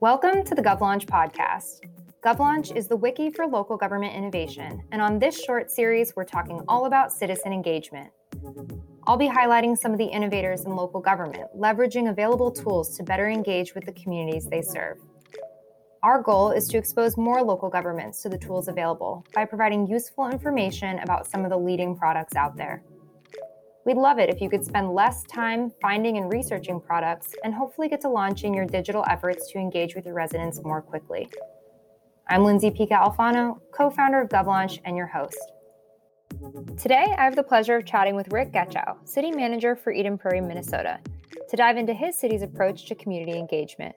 Welcome to the GovLaunch podcast. GovLaunch is the wiki for local government innovation, and on this short series, we're talking all about citizen engagement. I'll be highlighting some of the innovators in local government, leveraging available tools to better engage with the communities they serve. Our goal is to expose more local governments to the tools available by providing useful information about some of the leading products out there. We'd love it if you could spend less time finding and researching products and hopefully get to launching your digital efforts to engage with your residents more quickly. I'm Lindsay Pica Alfano, co founder of GovLaunch and your host. Today, I have the pleasure of chatting with Rick Getschow, City Manager for Eden Prairie, Minnesota, to dive into his city's approach to community engagement.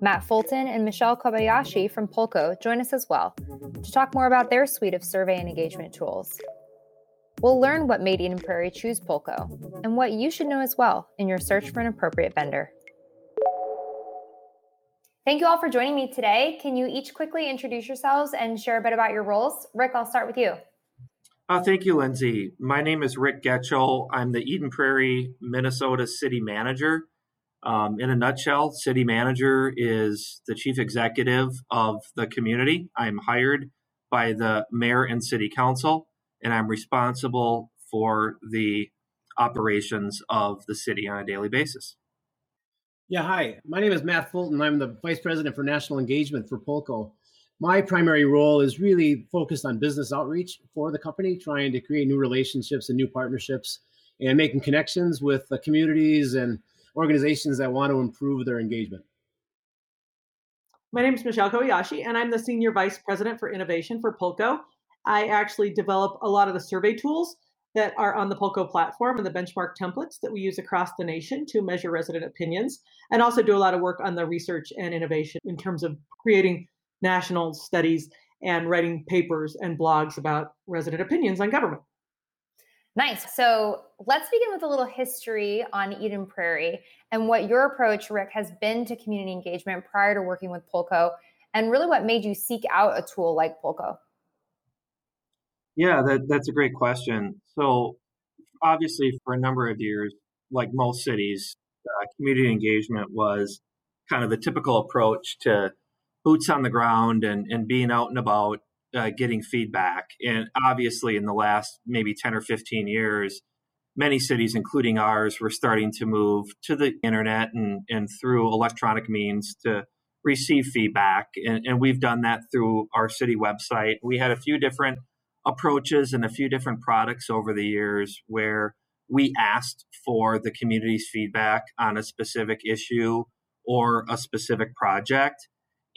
Matt Fulton and Michelle Kobayashi from Polco join us as well to talk more about their suite of survey and engagement tools. We'll learn what made Eden Prairie choose Polco and what you should know as well in your search for an appropriate vendor. Thank you all for joining me today. Can you each quickly introduce yourselves and share a bit about your roles? Rick, I'll start with you. Uh, thank you, Lindsay. My name is Rick Getschow. I'm the Eden Prairie, Minnesota City Manager. Um, in a nutshell, City Manager is the chief executive of the community. I'm hired by the mayor and city council and I'm responsible for the operations of the city on a daily basis. Yeah, hi. My name is Matt Fulton. I'm the Vice President for National Engagement for Polco. My primary role is really focused on business outreach for the company, trying to create new relationships and new partnerships and making connections with the communities and organizations that want to improve their engagement. My name is Michelle Kobayashi, and I'm the Senior Vice President for Innovation for Polco. I actually develop a lot of the survey tools that are on the Polco platform and the benchmark templates that we use across the nation to measure resident opinions, and also do a lot of work on the research and innovation in terms of creating national studies and writing papers and blogs about resident opinions on government. Nice. So let's begin with a little history on Eden Prairie and what your approach, Rick, has been to community engagement prior to working with Polco, and really what made you seek out a tool like Polco. Yeah, that, that's a great question. So, obviously, for a number of years, like most cities, uh, community engagement was kind of the typical approach to boots on the ground and, and being out and about, uh, getting feedback. And obviously, in the last maybe 10 or 15 years, many cities, including ours, were starting to move to the internet and, and through electronic means to receive feedback. And, and we've done that through our city website. We had a few different approaches and a few different products over the years where we asked for the community's feedback on a specific issue or a specific project.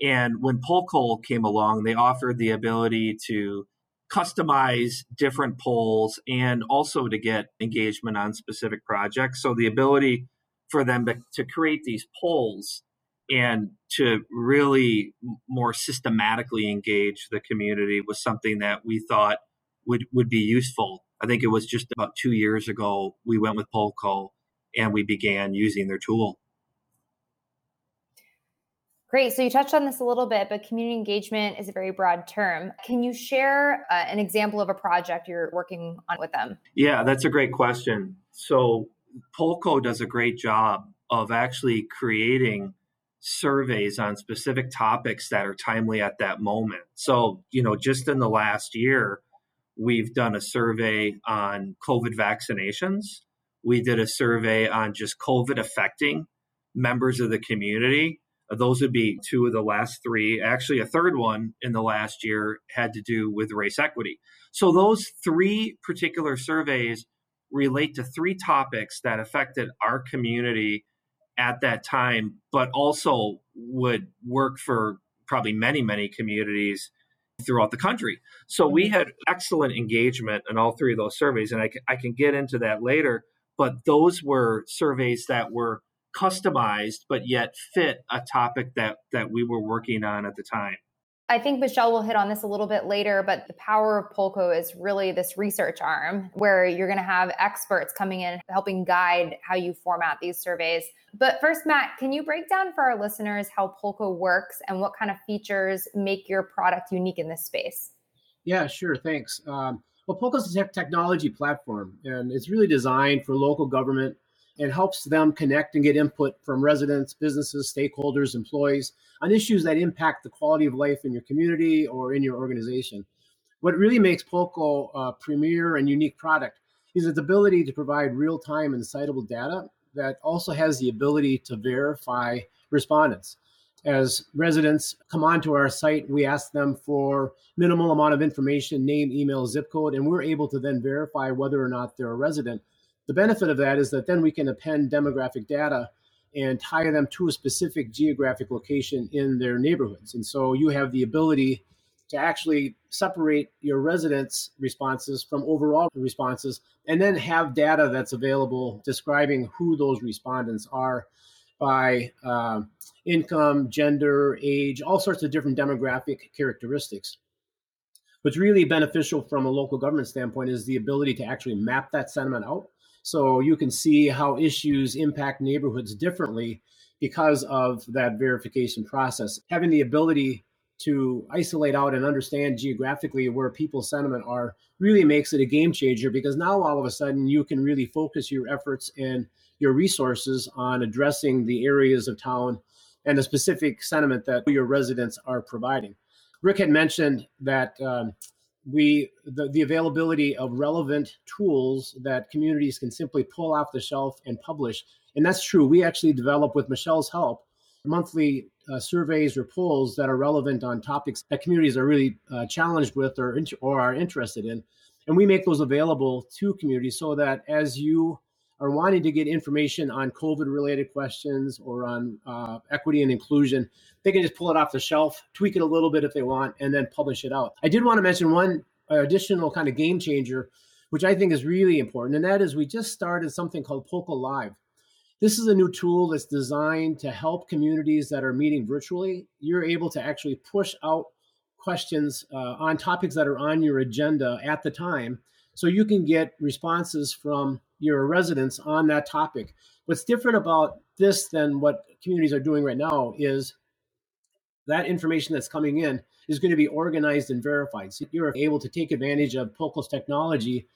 And when Polco came along, they offered the ability to customize different polls and also to get engagement on specific projects. So the ability for them to, to create these polls and to really more systematically engage the community was something that we thought would would be useful. I think it was just about two years ago we went with Polco and we began using their tool. Great. So you touched on this a little bit, but community engagement is a very broad term. Can you share uh, an example of a project you're working on with them? Yeah, that's a great question. So Polco does a great job of actually creating surveys on specific topics that are timely at that moment. So, you know, just in the last year, we've done a survey on COVID vaccinations. We did a survey on just COVID affecting members of the community. Those would be two of the last three. Actually, a third one in the last year had to do with race equity. So, those three particular surveys relate to three topics that affected our community at that time, but also would work for probably many, many communities throughout the country. So we mm-hmm. had excellent engagement in all three of those surveys, and I I can get into that later. But those were surveys that were customized, but yet fit a topic that that we were working on at the time. I think Michelle will hit on this a little bit later, but the power of Polco is really this research arm where you're going to have experts coming in helping guide how you format these surveys. But first, Matt, can you break down for our listeners how Polco works and what kind of features make your product unique in this space? Yeah, sure. Thanks. Um, well, Polco is a technology platform, and it's really designed for local government and helps them connect and get input from residents, businesses, stakeholders, employees on issues that impact the quality of life in your community or in your organization. What really makes Polco a uh, premier and unique product is its ability to provide real time and citable data that also has the ability to verify respondents. As residents come onto our site, we ask them for minimal amount of information, name, email, zip code, and we're able to then verify whether or not they're a resident. The benefit of that is that then we can append demographic data and tie them to a specific geographic location in their neighborhoods. And so you have the ability to actually separate your residents' responses from overall responses and then have data that's available describing who those respondents are by uh, income, gender, age, all sorts of different demographic characteristics. What's really beneficial from a local government standpoint is the ability to actually map that sentiment out. So you can see how issues impact neighborhoods differently because of that verification process. Having the ability to isolate out and understand geographically where people's sentiment are really makes it a game changer because now all of a sudden you can really focus your efforts and your resources on addressing the areas of town and the specific sentiment that your residents are providing. Rick had mentioned that um, we the, the availability of relevant tools that communities can simply pull off the shelf and publish and that's true we actually develop with michelle's help monthly uh, surveys or polls that are relevant on topics that communities are really uh, challenged with or, or are interested in. And we make those available to communities so that as you are wanting to get information on COVID related questions or on uh, equity and inclusion, they can just pull it off the shelf, tweak it a little bit if they want, and then publish it out. I did want to mention one additional kind of game changer, which I think is really important, and that is we just started something called Polco Live. This is a new tool that's designed to help communities that are meeting virtually. You're able to actually push out questions uh, on topics that are on your agenda at the time so you can get responses from your residents on that topic. What's different about this than what communities are doing right now is that information that's coming in is going to be organized and verified. So you're able to take advantage of Polco's technology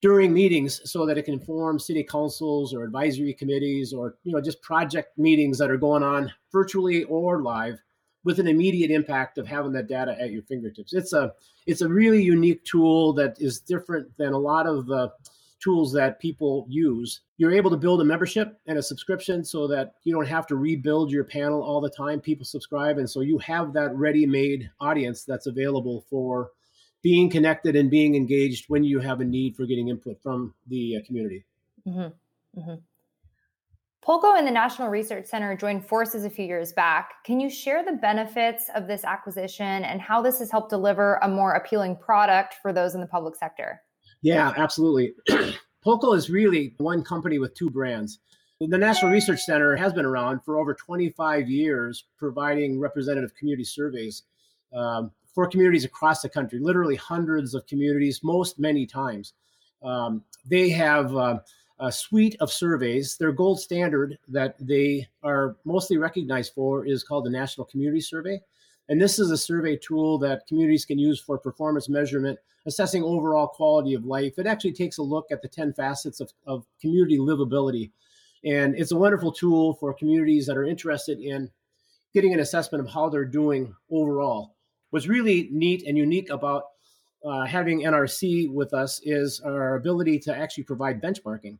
during meetings so that it can inform city councils or advisory committees or you know just project meetings that are going on virtually or live with an immediate impact of having that data at your fingertips it's a it's a really unique tool that is different than a lot of the tools that people use you're able to build a membership and a subscription so that you don't have to rebuild your panel all the time people subscribe and so you have that ready-made audience that's available for being connected and being engaged when you have a need for getting input from the uh, community. Mm-hmm. Mm-hmm. And the National Research Center joined forces a few years back. Can you share the benefits of this acquisition and how this has helped deliver a more appealing product for those in the public sector? Yeah, absolutely. Polco is really one company with two brands. The National Research Center has been around for over 25 years, providing representative community surveys. Um, for communities across the country, literally hundreds of communities, most many times. Um, they have uh, a suite of surveys. Their gold standard that they are mostly recognized for is called the National Community Survey. And this is a survey tool that communities can use for performance measurement, assessing overall quality of life. It actually takes a look at the 10 facets of, of community livability. And it's a wonderful tool for communities that are interested in getting an assessment of how they're doing overall what's really neat and unique about uh, having NRC with us is our ability to actually provide benchmarking.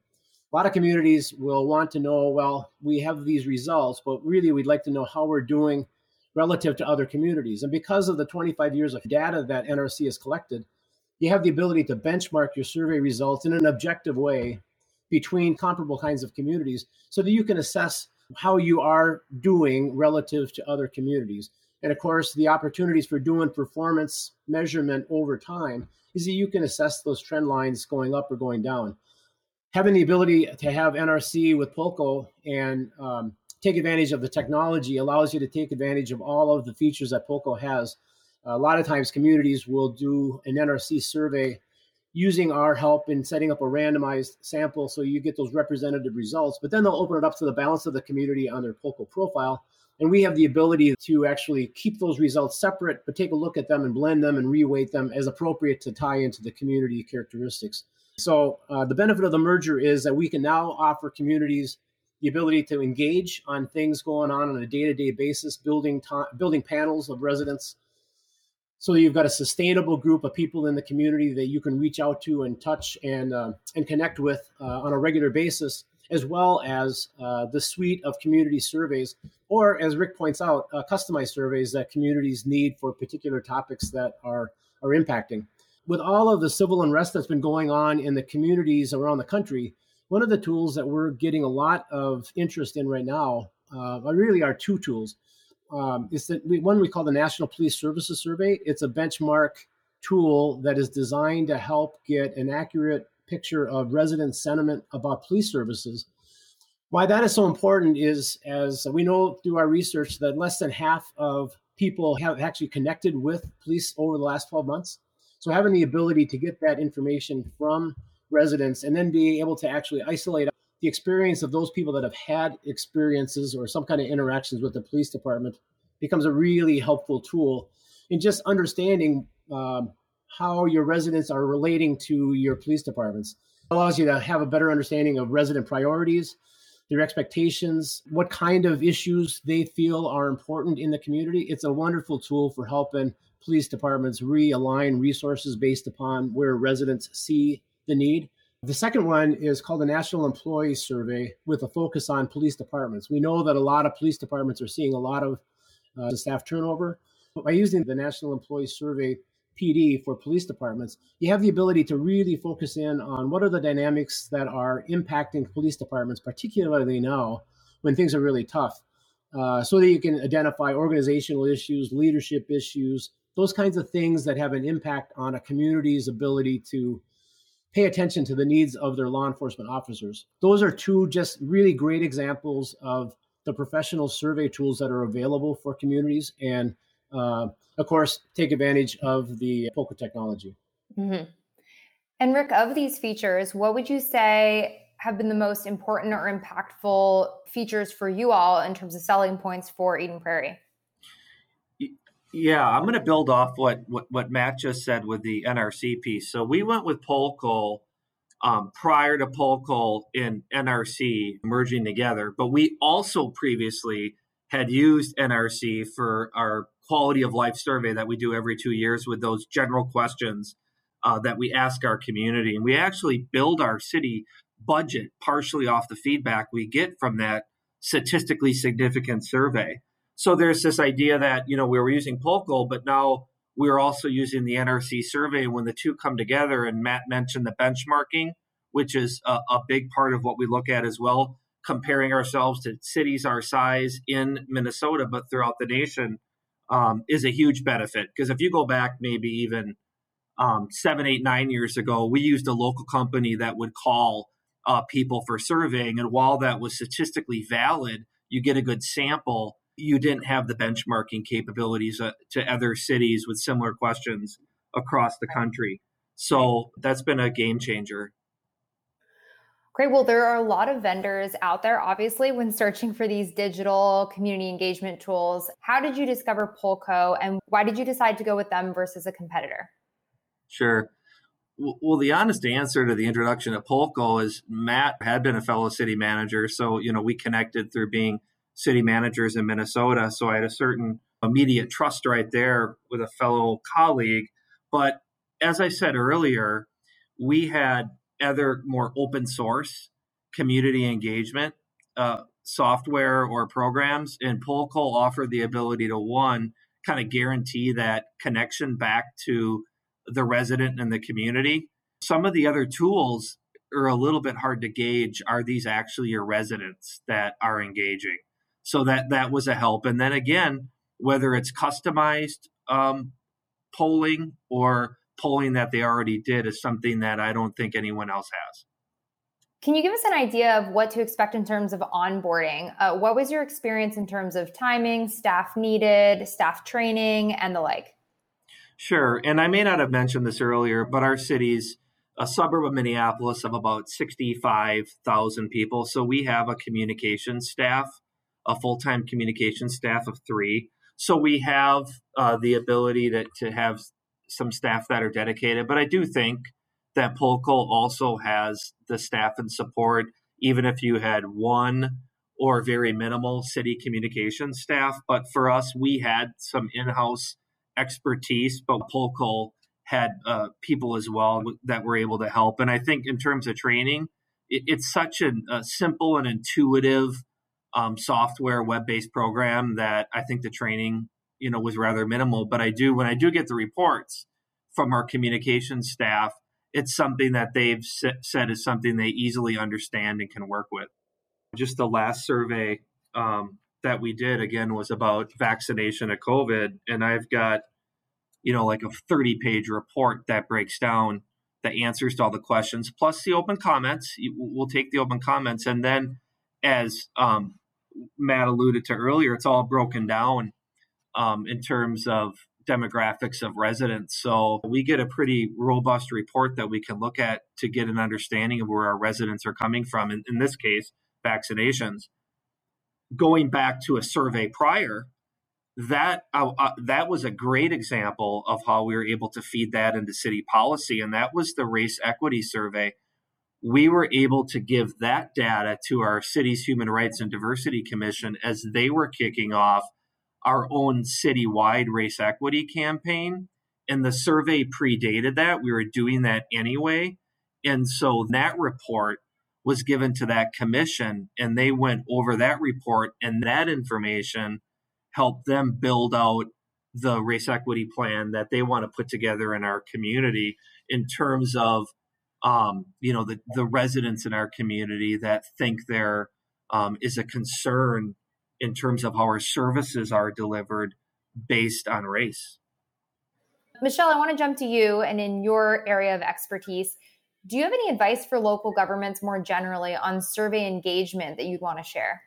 A lot of communities will want to know, well, we have these results, but really we'd like to know how we're doing relative to other communities. And because of the 25 years of data that NRC has collected, you have the ability to benchmark your survey results in an objective way between comparable kinds of communities so that you can assess how you are doing relative to other communities. And of course, the opportunities for doing performance measurement over time is that you can assess those trend lines going up or going down. Having the ability to have NRC with Polco and um, take advantage of the technology allows you to take advantage of all of the features that Polco has. A lot of times, communities will do an NRC survey using our help in setting up a randomized sample so you get those representative results, but then they'll open it up to the balance of the community on their Polco profile and we have the ability to actually keep those results separate, but take a look at them and blend them and reweight them as appropriate to tie into the community characteristics So, uh, the benefit of the merger is that we can now offer communities the ability to engage on things going on on a day to day basis, building, building panels of residents. So you've got a sustainable group of people in the community that you can reach out to and touch and uh, and connect with uh, on a regular basis, as well as uh, the suite of community surveys, or as Rick points out, uh, customized surveys that communities need for particular topics that are are impacting. With all of the civil unrest that's been going on in the communities around the country, one of the tools that we're getting a lot of interest in right now uh, really are two tools. Um, it's that we, one we call the National Police Services Survey. It's a benchmark tool that is designed to help get an accurate picture of resident sentiment about police services. Why that is so important is, as we know through our research, that less than half of people have actually connected with police over the last 12 months. So having the ability to get that information from residents and then be able to actually isolate the experience of those people that have had experiences or some kind of interactions with the police department becomes a really helpful tool in just understanding um, how your residents are relating to your police departments. It allows you to have a better understanding of resident priorities, their expectations, what kind of issues they feel are important in the community. It's a wonderful tool for helping police departments realign resources based upon where residents see the need. The second one is called the National Employee Survey with a focus on police departments. We know that a lot of police departments are seeing a lot of uh, staff turnover. But by using the National Employee Survey PD for police departments, you have the ability to really focus in on what are the dynamics that are impacting police departments, particularly now when things are really tough, uh, so that you can identify organizational issues, leadership issues, those kinds of things that have an impact on a community's ability to pay attention to the needs of their law enforcement officers. Those are two just really great examples of the professional survey tools that are available for communities and uh, of course take advantage of the Polco technology. Mm-hmm. And Rick, of these features, what would you say have been the most important or impactful features for you all in terms of selling points for Eden Prairie? Yeah, I'm going to build off what, what, what Matt just said with the NRC piece. So we went with Polco um, prior to Polco and NRC merging together, but we also previously had used NRC for our quality of life survey that we do every two years with those general questions uh, that we ask our community. And we actually build our city budget partially off the feedback we get from that statistically significant survey. So there's this idea that, you know, we were using Polco, but now we're also using the NRC survey. When the two come together, and Matt mentioned the benchmarking, which is a, a big part of what we look at as well, comparing ourselves to cities our size in Minnesota, but throughout the nation, um, is a huge benefit. Because if you go back maybe even um, seven, eight, nine years ago, we used a local company that would call uh, people for surveying. And while that was statistically valid, you get a good sample you didn't have the benchmarking capabilities uh, to other cities with similar questions across the country. So that's been a game changer. Great. Well, there are a lot of vendors out there, obviously, when searching for these digital community engagement tools. How did you discover Polco and why did you decide to go with them versus a competitor? Sure. Well, the honest answer to the introduction of Polco is Matt had been a fellow city manager. So, you know, we connected through being city managers in Minnesota. So I had a certain immediate trust right there with a fellow colleague. But as I said earlier, we had other more open source community engagement uh, software or programs, and Polco offered the ability to one kind of guarantee that connection back to the resident and the community. Some of the other tools are a little bit hard to gauge. Are these actually your residents that are engaging? So that that was a help. And then again, whether it's customized um, polling or polling that they already did is something that I don't think anyone else has. Can you give us an idea of what to expect in terms of onboarding? Uh, what was your experience in terms of timing, staff needed, staff training, and the like? Sure. And I may not have mentioned this earlier, but our city's a suburb of Minneapolis of about 65,000 people. So we have a communications staff a full time communication staff of three. So we have uh, the ability to, to have some staff that are dedicated. But I do think that Polco also has the staff and support, even if you had one or very minimal city communication staff. But for us, we had some in house expertise, but Polco had uh, people as well that were able to help. And I think in terms of training, it, it's such a, a, simple and intuitive um, software web based program that I think the training you know was rather minimal. But I do when I do get the reports from our communication staff, it's something that they've said is something they easily understand and can work with. Just the last survey um, that we did again was about vaccination of COVID, and I've got you know like a 30 page report that breaks down the answers to all the questions plus the open comments. We'll take the open comments, and then as um, Matt alluded to earlier, it's all broken down um, in terms of demographics of residents. So we get a pretty robust report that we can look at to get an understanding of where our residents are coming from. In, in this case, vaccinations. Going back to a survey prior, that uh, uh, that was a great example of how we were able to feed that into city policy, and that was the race equity survey. We were able to give that data to our city's Human Rights and Diversity Commission as they were kicking off our own citywide race equity campaign. And the survey predated that. We were doing that anyway. And so that report was given to that commission, and they went over that report, and that information helped them build out the race equity plan that they want to put together in our community in terms of um, you know the, the residents in our community that think there um, is a concern in terms of how our services are delivered based on race. Michelle, I want to jump to you and in your area of expertise. Do you have any advice for local governments more generally on survey engagement that you'd want to share?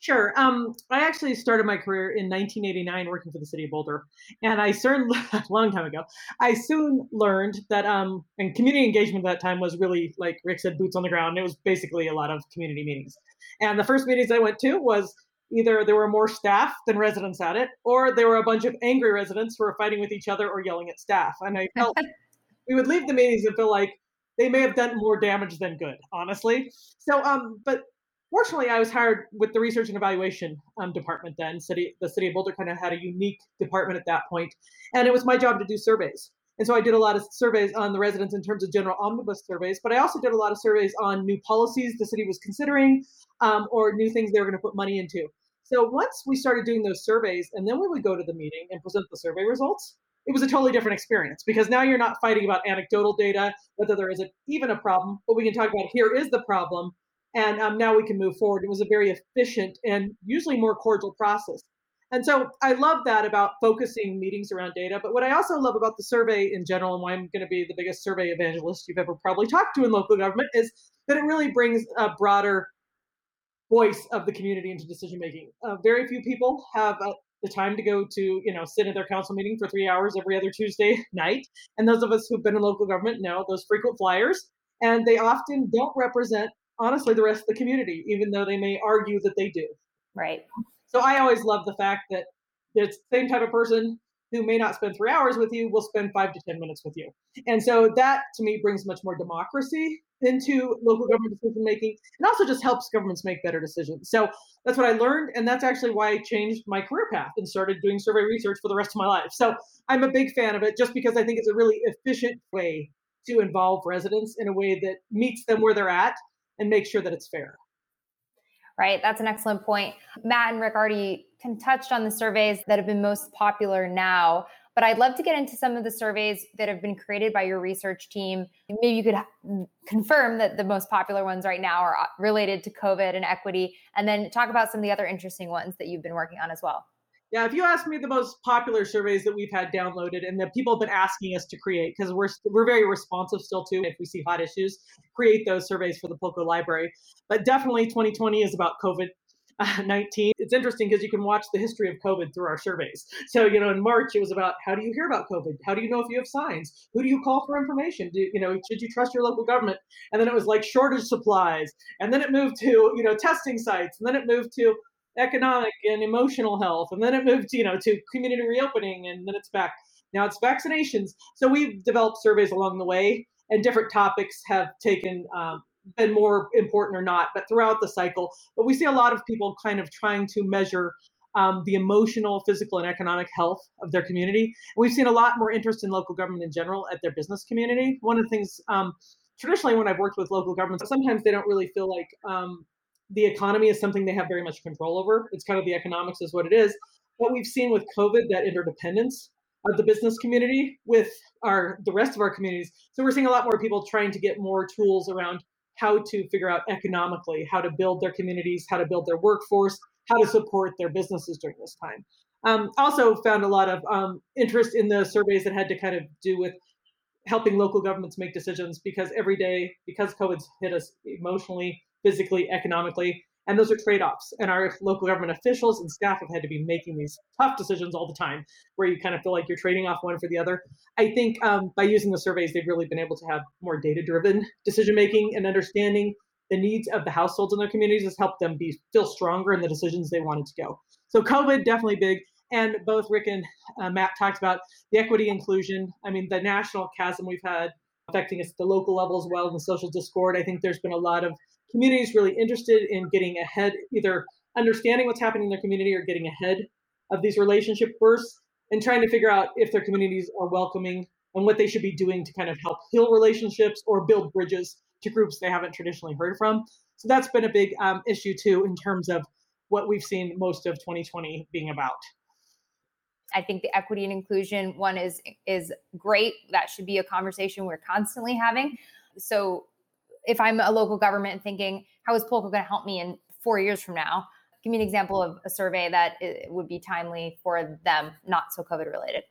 Sure. Um, I actually started my career in 1989 working for the city of Boulder, and I soon, a long time ago, I soon learned that um, and community engagement at that time was really like Rick said, boots on the ground. It was basically a lot of community meetings, and the first meetings I went to was either there were more staff than residents at it, or there were a bunch of angry residents who were fighting with each other or yelling at staff. And I felt we would leave the meetings and feel like they may have done more damage than good, honestly. So, um, but fortunately, I was hired with the research and evaluation um, department. Then, city the city of Boulder kind of had a unique department at that point, and it was my job to do surveys. And so I did a lot of surveys on the residents in terms of general omnibus surveys, but I also did a lot of surveys on new policies the city was considering um, or new things they were going to put money into. So once we started doing those surveys, and then we would go to the meeting and present the survey results, it was a totally different experience because now you're not fighting about anecdotal data, whether there is a, even a problem, but we can talk about here is the problem, and um, now we can move forward. It was a very efficient and usually more cordial process. And so I love that about focusing meetings around data. But what I also love about the survey in general, and why I'm going to be the biggest survey evangelist you've ever probably talked to in local government, is that it really brings a broader voice of the community into decision making. Uh, very few people have uh, the time to go to, you know, sit at their council meeting for three hours every other Tuesday night. And those of us who've been in local government know those frequent flyers. And they often don't represent, honestly, the rest of the community, even though they may argue that they do. Right. So I always love the fact that it's the same type of person who may not spend three hours with you will spend five to 10 minutes with you. And so that to me brings much more democracy into local government decision making and also just helps governments make better decisions. So that's what I learned. And that's actually why I changed my career path and started doing survey research for the rest of my life. So I'm a big fan of it just because I think it's a really efficient way to involve residents in a way that meets them where they're at and make sure that it's fair. Right. That's an excellent point. Matt and Rick already can touched on the surveys that have been most popular now. But I'd love to get into some of the surveys that have been created by your research team. Maybe you could confirm that the most popular ones right now are uh, related to COVID and equity, and then talk about some of the other interesting ones that you've been working on as well. Yeah, if you ask me the most popular surveys that we've had downloaded and that people have been asking us to create, because we're we're very responsive still too. If we see hot issues, create those surveys for the Polco Library. But definitely, 2020 is about COVID. Uh, 19. It's interesting because you can watch the history of COVID through our surveys. So, you know, in March, it was about how do you hear about COVID? How do you know if you have signs? Who do you call for information? Do you know, should you trust your local government? And then it was like shortage supplies. And then it moved to, you know, testing sites. And then it moved to economic and emotional health. And then it moved, you know, to community reopening. And then it's back. Now it's vaccinations. So we've developed surveys along the way and different topics have taken um, been more important or not, but throughout the cycle. But we see a lot of people kind of trying to measure um, the emotional, physical, and economic health of their community. We've seen a lot more interest in local government in general at their business community. One of the things um, traditionally when I've worked with local governments, sometimes they don't really feel like um, the economy is something they have very much control over. It's kind of the economics is what it is. What we've seen with COVID that interdependence of the business community with our the rest of our communities. So we're seeing a lot more people trying to get more tools around how to figure out economically how to build their communities, how to build their workforce, how to support their businesses during this time. Um, also found a lot of um, interest in the surveys that had to kind of do with helping local governments make decisions because every day, because COVID's hit us emotionally, physically, economically, and those are trade-offs. And our local government officials and staff have had to be making these tough decisions all the time, where you kind of feel like you're trading off one for the other. I think um, by using the surveys, they've really been able to have more data-driven decision making and understanding the needs of the households in their communities has helped them be feel stronger in the decisions they wanted to go. So COVID definitely big. And both Rick and uh, Matt talked about the equity inclusion. I mean, the national chasm we've had affecting us at the local level as well, and the social discord. I think there's been a lot of communities really interested in getting ahead, either understanding what's happening in their community or getting ahead of these relationship bursts and trying to figure out if their communities are welcoming and what they should be doing to kind of help heal relationships or build bridges to groups they haven't traditionally heard from. So that's been a big um, issue too in terms of what we've seen most of 2020 being about. I think the equity and inclusion one is is great. That should be a conversation we're constantly having. So if I'm a local government thinking, how is Polco going to help me in four years from now? Give me an example of a survey that would be timely for them, not so COVID related.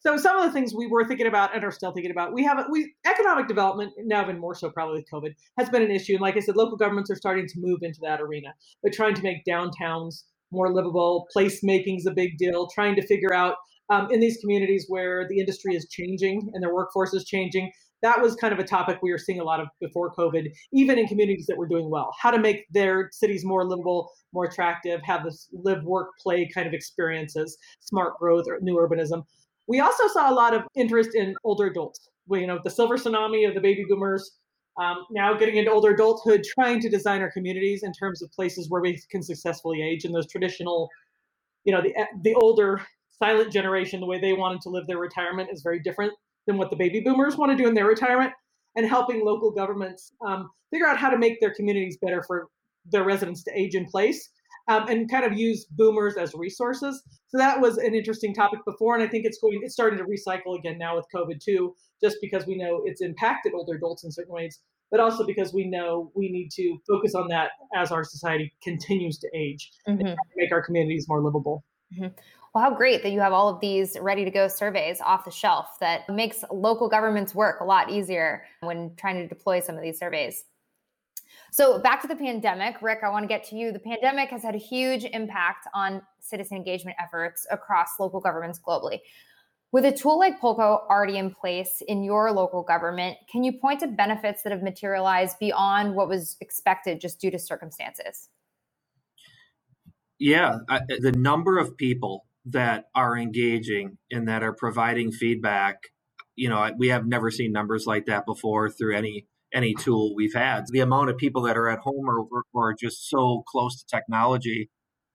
So some of the things we were thinking about and are still thinking about, we have we economic development now even more so probably with COVID has been an issue. And like I said, local governments are starting to move into that arena. They're trying to make downtowns more livable. Place making is a big deal. Trying to figure out um, in these communities where the industry is changing and their workforce is changing. That was kind of a topic we were seeing a lot of before COVID, even in communities that were doing well. How to make their cities more livable, more attractive, have this live, work, play kind of experiences, smart growth, or new urbanism. We also saw a lot of interest in older adults. We, you know, the silver tsunami of the baby boomers, um, now getting into older adulthood, trying to design our communities in terms of places where we can successfully age. And those traditional, you know, the the older silent generation, the way they wanted to live their retirement is very different than what the baby boomers want to do in their retirement. And helping local governments um, figure out how to make their communities better for their residents to age in place um, and kind of use boomers as resources. So that was an interesting topic before, and I think it's going it's starting to recycle again now with COVID too, just because we know it's impacted older adults in certain ways, but also because we know we need to focus on that as our society continues to age mm-hmm. and make our communities more livable. Mm-hmm. Well, how great that you have all of these ready to go surveys off the shelf that makes local governments work a lot easier when trying to deploy some of these surveys. So, back to the pandemic, Rick, I want to get to you. The pandemic has had a huge impact on citizen engagement efforts across local governments globally. With a tool like Polco already in place in your local government, can you point to benefits that have materialized beyond what was expected just due to circumstances? Yeah, I, the number of people that are engaging and that are providing feedback, you know, we have never seen numbers like that before through any any tool we've had. The amount of people that are at home or, or just so close to technology,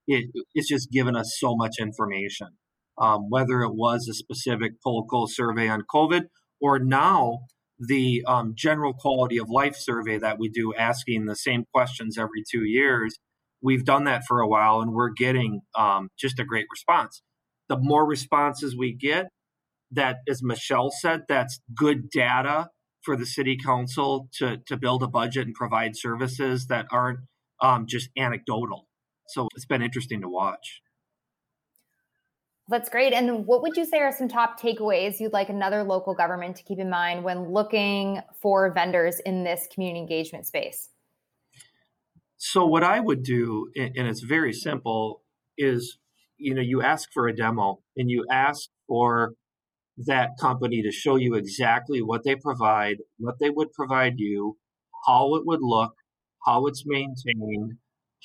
it, it's just given us so much information. Um, whether it was a specific Polco survey on COVID or now the um, general quality of life survey that we do, asking the same questions every two years. We've done that for a while and we're getting um, just a great response. The more responses we get, that, as Michelle said, that's good data for the city council to to build a budget and provide services that aren't um, just anecdotal. So it's been interesting to watch. That's great. And what would you say are some top takeaways you'd like another local government to keep in mind when looking for vendors in this community engagement space? So what I would do, and it's very simple, is you know you ask for a demo and you ask for that company to show you exactly what they provide, what they would provide you, how it would look, how it's maintained,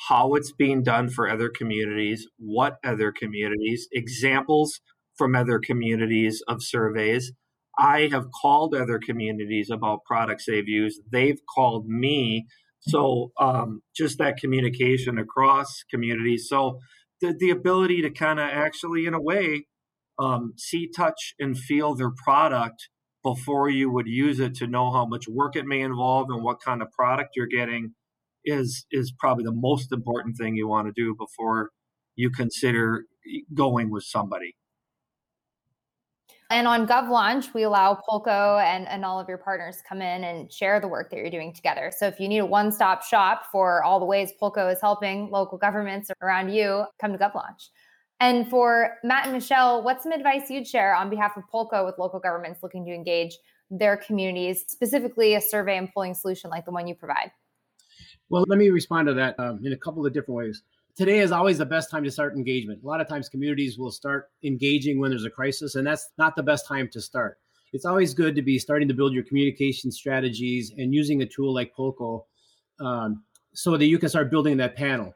how it's being done for other communities, what other communities, examples from other communities of surveys. I have called other communities about products they've used. They've called me. So um, just that communication across communities. So the, the ability to kind of actually, in a way, um, see, touch, and feel their product before you would use it to know how much work it may involve and what kind of product you're getting is is probably the most important thing you want to do before you consider going with somebody. And on GovLaunch, we allow Polco and, and all of your partners come in and share the work that you're doing together. So if you need a one-stop shop for all the ways Polco is helping local governments around you, come to GovLaunch. And for Matt and Michelle, what's some advice you'd share on behalf of Polco with local governments looking to engage their communities, specifically a survey and polling solution like the one you provide? Well, let me respond to that um, in a couple of different ways today is always the best time to start engagement. A lot of times communities will start engaging when there's a crisis, and that's not the best time to start. It's always good to be starting to build your communication strategies and using a tool like Polco um, so that you can start building that panel.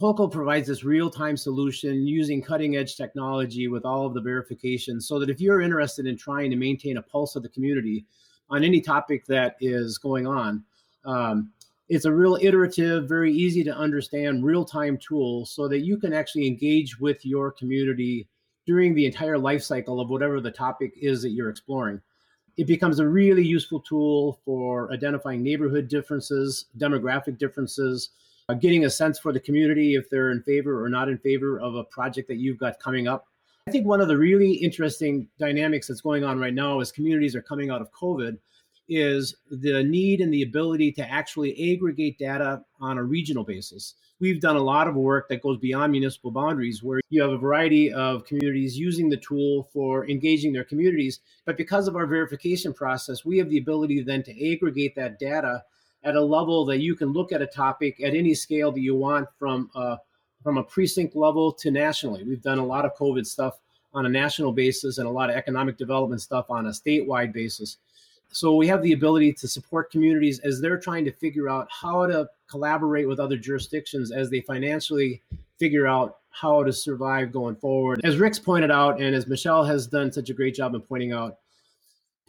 Polco provides this real-time solution using cutting-edge technology with all of the verifications so that if you're interested in trying to maintain a pulse of the community on any topic that is going on, um, it's a real iterative, very easy to understand real time tool so that you can actually engage with your community during the entire life cycle of whatever the topic is that you're exploring. It becomes a really useful tool for identifying neighborhood differences, demographic differences, uh, getting a sense for the community if they're in favor or not in favor of a project that you've got coming up. I think one of the really interesting dynamics that's going on right now is communities are coming out of COVID is the need and the ability to actually aggregate data on a regional basis. We've done a lot of work that goes beyond municipal boundaries where you have a variety of communities using the tool for engaging their communities. But because of our verification process, we have the ability then to aggregate that data at a level that you can look at a topic at any scale that you want from a, from a precinct level to nationally. We've done a lot of COVID stuff on a national basis and a lot of economic development stuff on a statewide basis. So we have the ability to support communities as they're trying to figure out how to collaborate with other jurisdictions as they financially figure out how to survive going forward. As Rick's pointed out, and as Michelle has done such a great job in pointing out,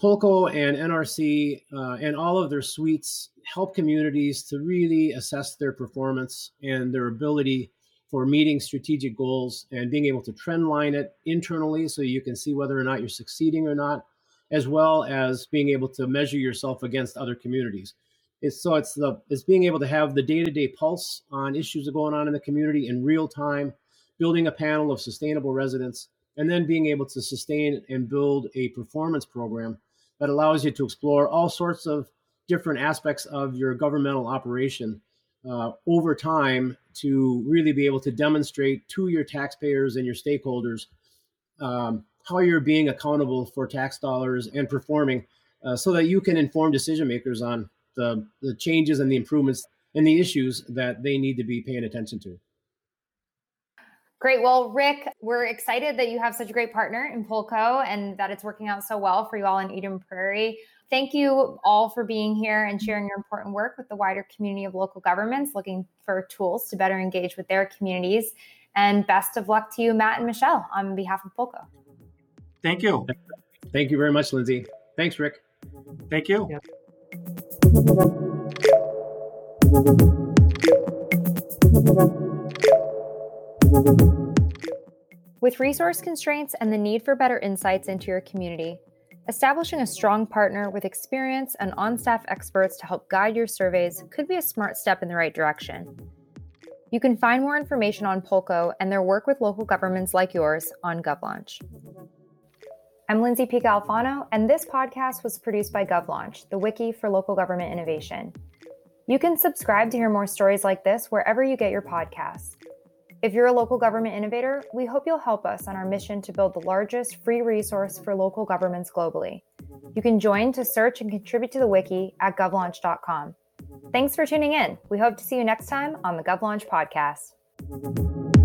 Polco and NRC uh, and all of their suites help communities to really assess their performance and their ability for meeting strategic goals and being able to trend line it internally so you can see whether or not you're succeeding or not as well as being able to measure yourself against other communities. It's, so it's the it's being able to have the day-to-day pulse on issues that are going on in the community in real time, building a panel of sustainable residents, and then being able to sustain and build a performance program that allows you to explore all sorts of different aspects of your governmental operation uh, over time to really be able to demonstrate to your taxpayers and your stakeholders um, how you're being accountable for tax dollars and performing uh, so that you can inform decision makers on the, the changes and the improvements and the issues that they need to be paying attention to. Great. Well, Rick, we're excited that you have such a great partner in Polco and that it's working out so well for you all in Eden Prairie. Thank you all for being here and sharing your important work with the wider community of local governments looking for tools to better engage with their communities. And best of luck to you, Matt and Michelle, on behalf of Polco. Thank you. Thank you very much, Lindsay. Thanks, Rick. Thank you. Yeah. With resource constraints and the need for better insights into your community, establishing a strong partner with experience and on staff experts to help guide your surveys could be a smart step in the right direction. You can find more information on Polco and their work with local governments like yours on GovLaunch. I'm Lindsay Pica Alfano, and this podcast was produced by GovLaunch, the wiki for local government innovation. You can subscribe to hear more stories like this wherever you get your podcasts. If you're a local government innovator, we hope you'll help us on our mission to build the largest free resource for local governments globally. You can join to search and contribute to the wiki at govlaunch.com. Thanks for tuning in. We hope to see you next time on the GovLaunch podcast.